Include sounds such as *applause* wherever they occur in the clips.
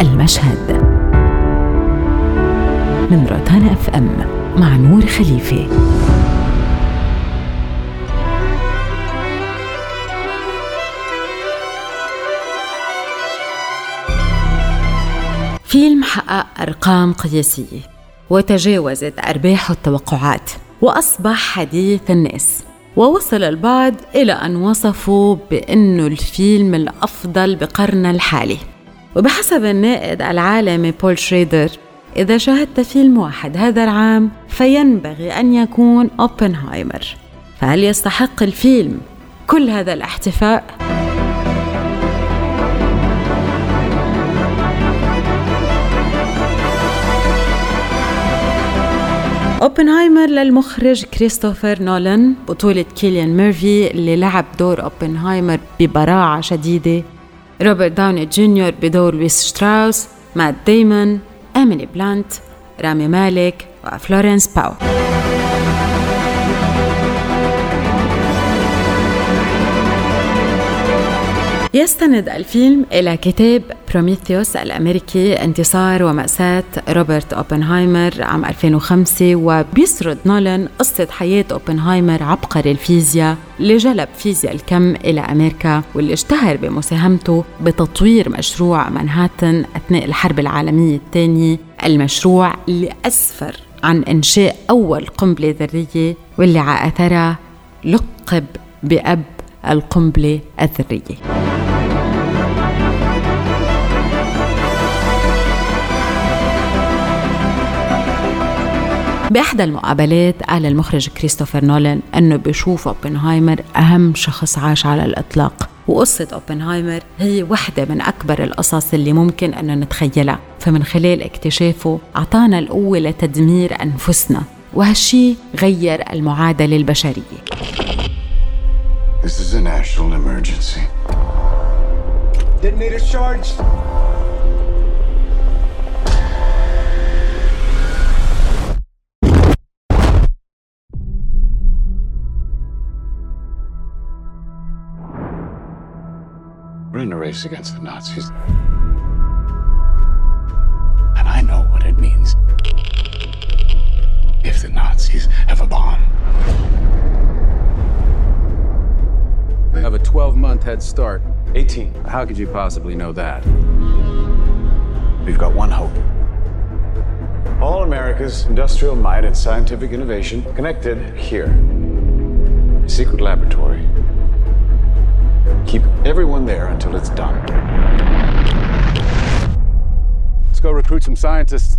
المشهد. من روتانا أف أم مع نور خليفه فيلم حقق أرقام قياسية وتجاوزت أرباحه التوقعات وأصبح حديث الناس ووصل البعض إلى أن وصفوا بأنه الفيلم الأفضل بقرن الحالي. وبحسب الناقد العالمي بول شريدر إذا شاهدت فيلم واحد هذا العام فينبغي أن يكون أوبنهايمر فهل يستحق الفيلم كل هذا الاحتفاء؟ أوبنهايمر للمخرج كريستوفر نولان بطولة كيليان ميرفي اللي لعب دور أوبنهايمر ببراعة شديدة روبرت داوني جونيور بدور لويس شتراوس مات ديمون إيميلي بلانت رامي مالك وفلورنس بيو. يستند الفيلم إلى كتاب بروميثيوس الأمريكي انتصار ومأساة روبرت أوبنهايمر عام 2005 وبيسرد نولان قصة حياة أوبنهايمر عبقري الفيزياء اللي جلب فيزياء الكم إلى أمريكا واللي اشتهر بمساهمته بتطوير مشروع منهاتن أثناء الحرب العالمية الثانية المشروع اللي أسفر عن إنشاء أول قنبلة ذرية واللي على أثرها لقب بأب القنبلة الذرية. بإحدى المقابلات قال المخرج كريستوفر نولان أنه بيشوف أوبنهايمر أهم شخص عاش على الإطلاق وقصة أوبنهايمر هي واحدة من أكبر القصص اللي ممكن أن نتخيلها فمن خلال اكتشافه أعطانا القوة لتدمير أنفسنا وهالشي غير المعادلة البشرية This is a national emergency. Detonator charged. We're in a race against the Nazis. And I know what it means if the Nazis have a bomb. They have a 12 month head start. 18. How could you possibly know that? We've got one hope. All America's industrial might and scientific innovation connected here. A secret laboratory Keep everyone there until it's done. Let's go recruit some scientists.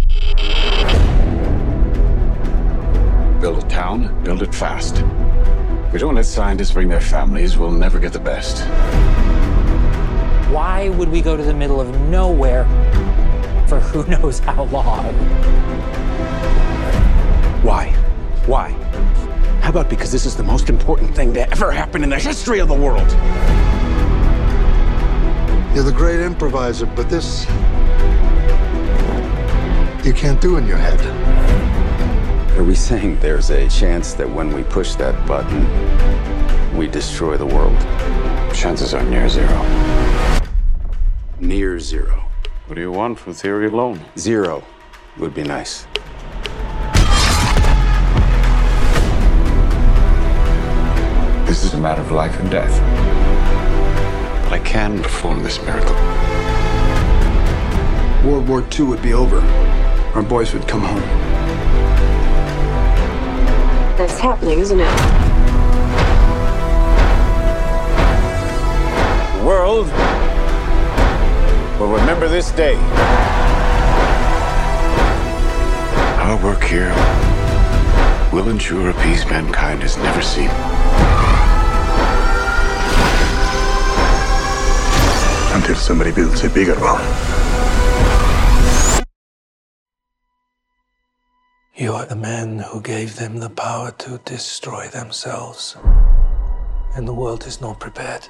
Build a town, build it fast. If we don't let scientists bring their families, we'll never get the best. Why would we go to the middle of nowhere for who *laughs* knows how long? Why? Why? How about because this is the most important thing to ever happen in the history of the world? You're the great improviser, but this. you can't do in your head. Are we saying there's a chance that when we push that button, we destroy the world? Chances are near zero. Near zero. What do you want from theory alone? Zero would be nice. This is a matter of life and death. I can perform this miracle. World War II would be over. Our boys would come home. That's happening, isn't it? The world will remember this day. Our work here will ensure a peace mankind has never seen. Until somebody builds a bigger one. You are the man who gave them the power to destroy themselves. And the world is not prepared.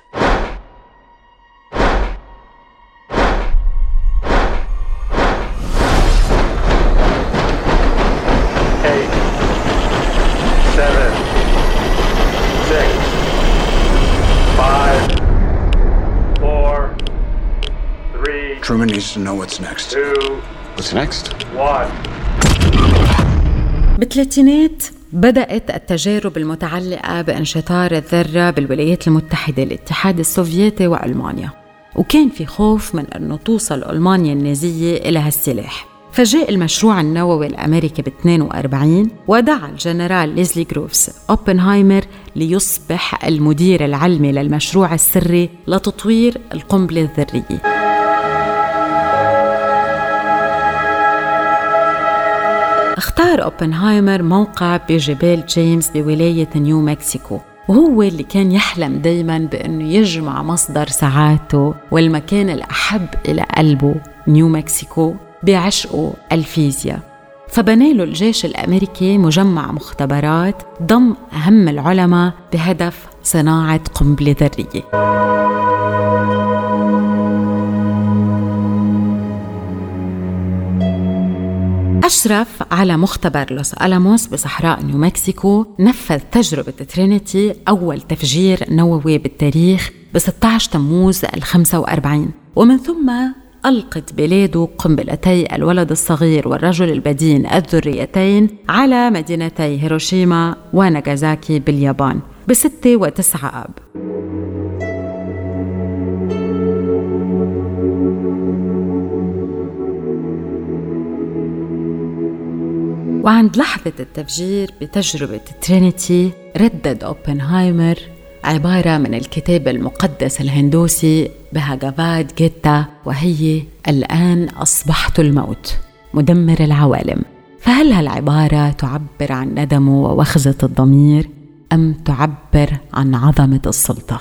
Needs to know what's next. What's next? بالثلاثينات بدأت التجارب المتعلقة بانشطار الذرة بالولايات المتحدة الاتحاد السوفيتي وألمانيا وكان في خوف من أنه توصل ألمانيا النازية إلى هالسلاح فجاء المشروع النووي الأمريكي ب 42 ودعا الجنرال ليزلي جروفز أوبنهايمر ليصبح المدير العلمي للمشروع السري لتطوير القنبلة الذرية اختار أوبنهايمر موقع بجبال جيمس بولاية نيو مكسيكو وهو اللي كان يحلم دايما بأنه يجمع مصدر سعادته والمكان الأحب إلى قلبه نيو مكسيكو بعشقه الفيزياء فبنى له الجيش الأمريكي مجمع مختبرات ضم أهم العلماء بهدف صناعة قنبلة ذرية. أشرف على مختبر لوس ألاموس بصحراء نيو مكسيكو نفذ تجربة ترينيتي أول تفجير نووي بالتاريخ ب 16 تموز ال 45 ومن ثم ألقت بلاده قنبلتي الولد الصغير والرجل البدين الذريتين على مدينتي هيروشيما وناغازاكي باليابان بستة وتسعة آب. وعند لحظة التفجير بتجربة ترينيتي ردد أوبنهايمر عبارة من الكتاب المقدس الهندوسي بهاجافاد جيتا وهي الآن أصبحت الموت مدمر العوالم فهل هالعبارة تعبر عن ندمه ووخزة الضمير أم تعبر عن عظمة السلطة؟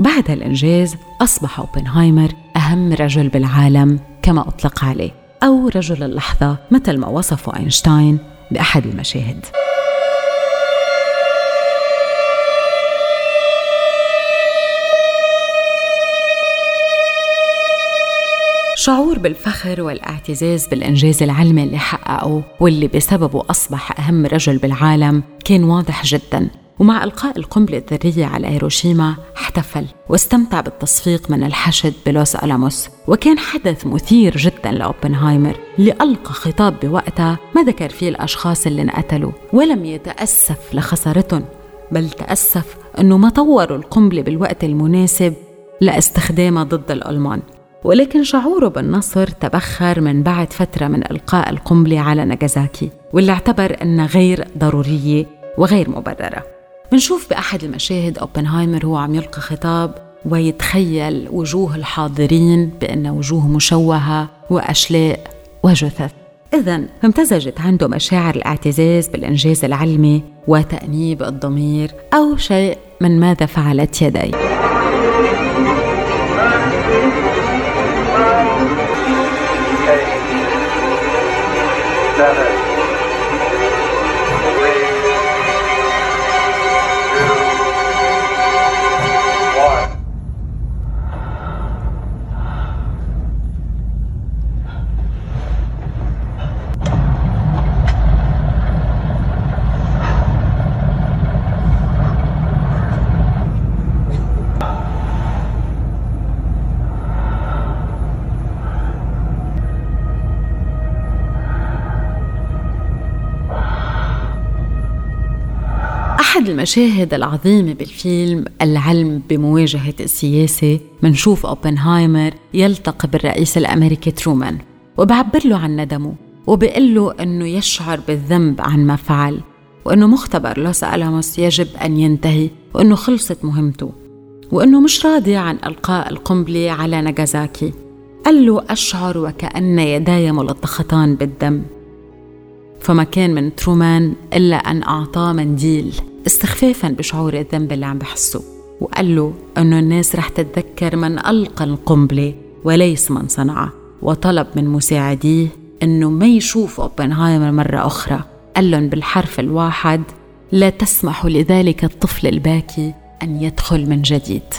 بعد الإنجاز أصبح أوبنهايمر أهم رجل بالعالم كما أطلق عليه أو رجل اللحظة مثل ما وصفه أينشتاين بأحد المشاهد. شعور بالفخر والاعتزاز بالإنجاز العلمي اللي حققه واللي بسببه أصبح أهم رجل بالعالم كان واضح جداً. ومع إلقاء القنبلة الذرية على هيروشيما احتفل واستمتع بالتصفيق من الحشد بلوس ألاموس وكان حدث مثير جدا لأوبنهايمر اللي ألقى خطاب بوقتها ما ذكر فيه الأشخاص اللي انقتلوا ولم يتأسف لخسارتهم بل تأسف أنه ما طوروا القنبلة بالوقت المناسب لاستخدامها ضد الألمان. ولكن شعوره بالنصر تبخر من بعد فترة من إلقاء القنبلة على ناجازاكي واللي اعتبر أنها غير ضرورية وغير مبررة. بنشوف بأحد المشاهد أوبنهايمر هو عم يلقي خطاب ويتخيل وجوه الحاضرين بأن وجوه مشوهة وأشلاء وجثث. إذا امتزجت عنده مشاعر الاعتزاز بالإنجاز العلمي وتأنيب الضمير أو شيء من ماذا فعلت يدي. أحد المشاهد العظيمة بالفيلم العلم بمواجهة السياسة منشوف أوبنهايمر يلتقي بالرئيس الأمريكي ترومان وبعبر له عن ندمه وبقول له أنه يشعر بالذنب عن ما فعل وأنه مختبر لوس ألاموس يجب أن ينتهي وأنه خلصت مهمته وأنه مش راضي عن إلقاء القنبلة على ناجازاكي قال له أشعر وكأن يداي ملطختان بالدم. فما كان من ترومان إلا أن أعطاه منديل استخفافا بشعور الذنب اللي عم بحسه وقال له أنه الناس رح تتذكر من ألقى القنبلة وليس من صنعها وطلب من مساعديه أنه ما يشوف أوبنهايمر مرة أخرى. قال لهم بالحرف الواحد لا تسمح لذلك الطفل الباكي أن يدخل من جديد.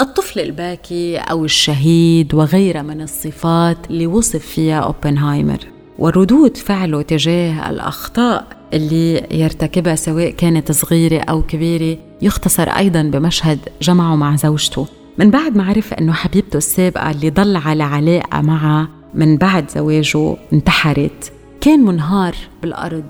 الطفل الباكي أو الشهيد وغيرها من الصفات اللي وصف فيها أوبنهايمر. وردود فعله تجاه الأخطاء اللي يرتكبها سواء كانت صغيرة أو كبيرة يختصر أيضا بمشهد جمعه مع زوجته. من بعد ما عرف أنه حبيبته السابقة اللي ضل على علاقة معها من بعد زواجه انتحرت. كان منهار بالأرض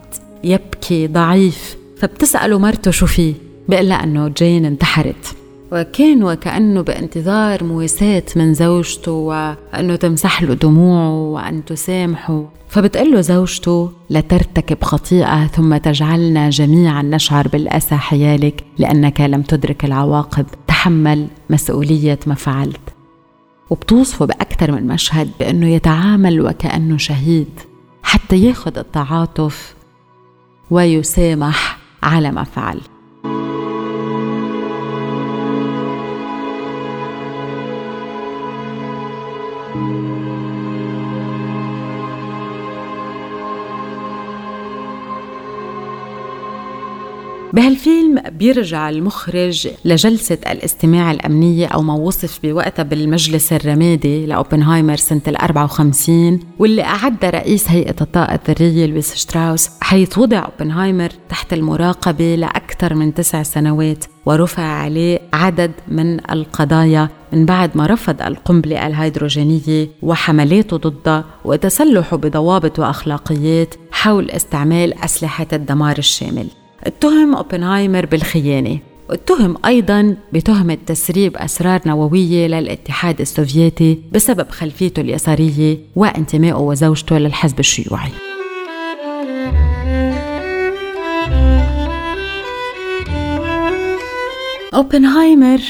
يبكي ضعيف. فبتسأله مرته شو فيه؟ بيقول أنه جين انتحرت. وكان وكأنه بانتظار مواساة من زوجته وأنه تمسح له دموعه وأن تسامحه. فبتقول له زوجته لترتكب خطيئة ثم تجعلنا جميعا نشعر بالأسى حيالك لأنك لم تدرك العواقب تحمل مسؤولية ما فعلت. وبتوصفه بأكثر من مشهد بأنه يتعامل وكأنه شهيد حتى ياخذ التعاطف ويسامح على ما فعل. بهالفيلم بيرجع المخرج لجلسة الاستماع الأمنية أو ما وصف بوقتها بالمجلس الرمادي لأوبنهايمر سنة ال 54 واللي أعد رئيس هيئة الطاقة الذرية لويس شتراوس حيث وضع أوبنهايمر تحت المراقبة لأكثر من تسع سنوات ورفع عليه عدد من القضايا من بعد ما رفض القنبلة الهيدروجينية وحملاته ضدها وتسلحه بضوابط وأخلاقيات حول استعمال أسلحة الدمار الشامل. اتهم اوبنهايمر بالخيانة. واتهم أيضا بتهمه تسريب أسرار نووية للاتحاد السوفيتي بسبب خلفيته اليسارية وانتمائه وزوجته للحزب الشيوعي. اوبنهايمر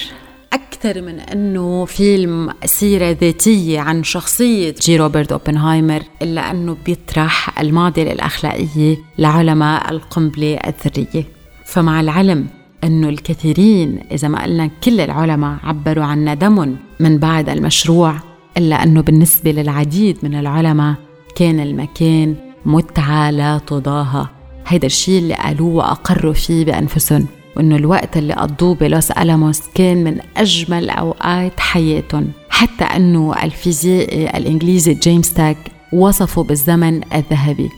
أكثر من أنه فيلم سيرة ذاتية عن شخصية جي روبرت أوبنهايمر إلا أنه بيطرح المعضلة الأخلاقية لعلماء القنبلة الذرية. فمع العلم أنه الكثيرين إذا ما قلنا كل العلماء عبروا عن ندم من بعد المشروع إلا أنه بالنسبة للعديد من العلماء كان المكان متعة لا تضاهى. هيدا الشيء اللي قالوه وأقروا فيه بأنفسهم. وإنه الوقت اللي قضوه بلوس ألاموس كان من أجمل أوقات حياتهم. حتى أنه الفيزيائي الإنجليزي جيمس تاك وصفه بالزمن الذهبي.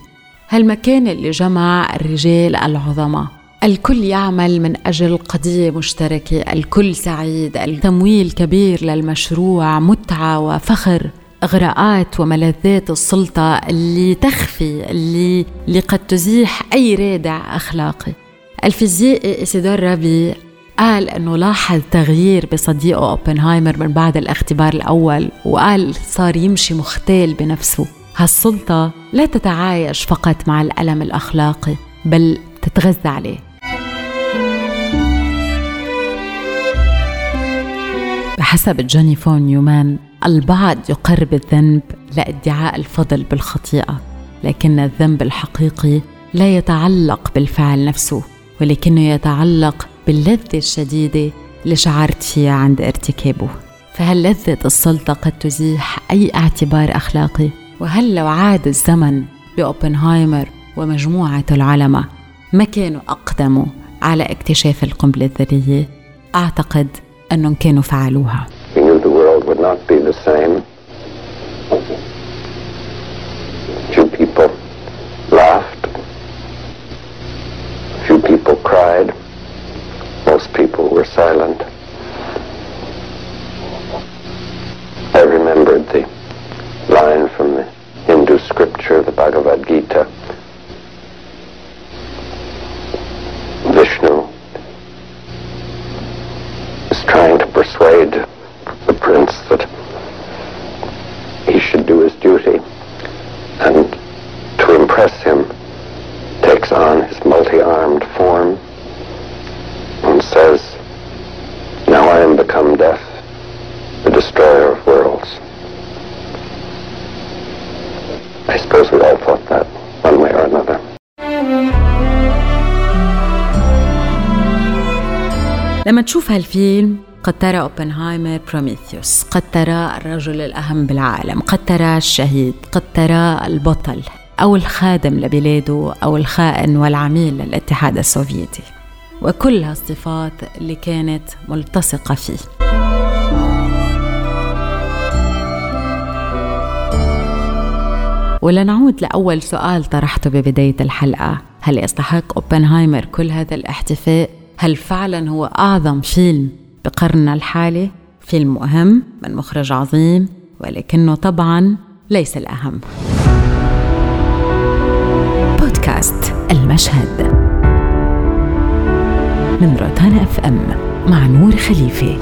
هالمكان اللي جمع الرجال العظماء. الكل يعمل من أجل قضية مشتركة. الكل سعيد. التمويل كبير للمشروع. متعة وفخر. إغراءات وملذات السلطة اللي تخفي اللي, اللي قد تزيح أي رادع أخلاقي. الفيزيائي إيسيدور رافي قال أنه لاحظ تغيير بصديقه أوبنهايمر من بعد الاختبار الأول وقال صار يمشي مختال بنفسه. هالسلطة لا تتعايش فقط مع الألم الأخلاقي بل تتغذى عليه. بحسب جوني فون نيومان البعض يقرب الذنب لادعاء الفضل بالخطيئة لكن الذنب الحقيقي لا يتعلق بالفعل نفسه. ولكنه يتعلق باللذة الشديدة اللي شعرت فيها عند ارتكابه فهل لذة السلطة قد تزيح أي اعتبار أخلاقي؟ وهل لو عاد الزمن بأوبنهايمر ومجموعة العلماء ما كانوا أقدموا على اكتشاف القنبلة الذرية؟ أعتقد أنهم كانوا فعلوها. Few I suppose we all thought that one way or another. لما تشوف هالفيلم قد ترى أوبنهايمر بروميثيوس قد ترى الرجل الأهم بالعالم قد ترى الشهيد قد ترى البطل أو الخادم لبلاده أو الخائن والعميل للاتحاد السوفيتي وكل هالصفات اللي كانت ملتصقة فيه ولنعود لأول سؤال طرحته ببداية الحلقة هل يستحق أوبنهايمر كل هذا الاحتفاء؟ هل فعلا هو أعظم فيلم بقرننا الحالي؟ فيلم مهم من مخرج عظيم ولكنه طبعا ليس الأهم بودكاست المشهد من روتانا أف أم مع نور خليفه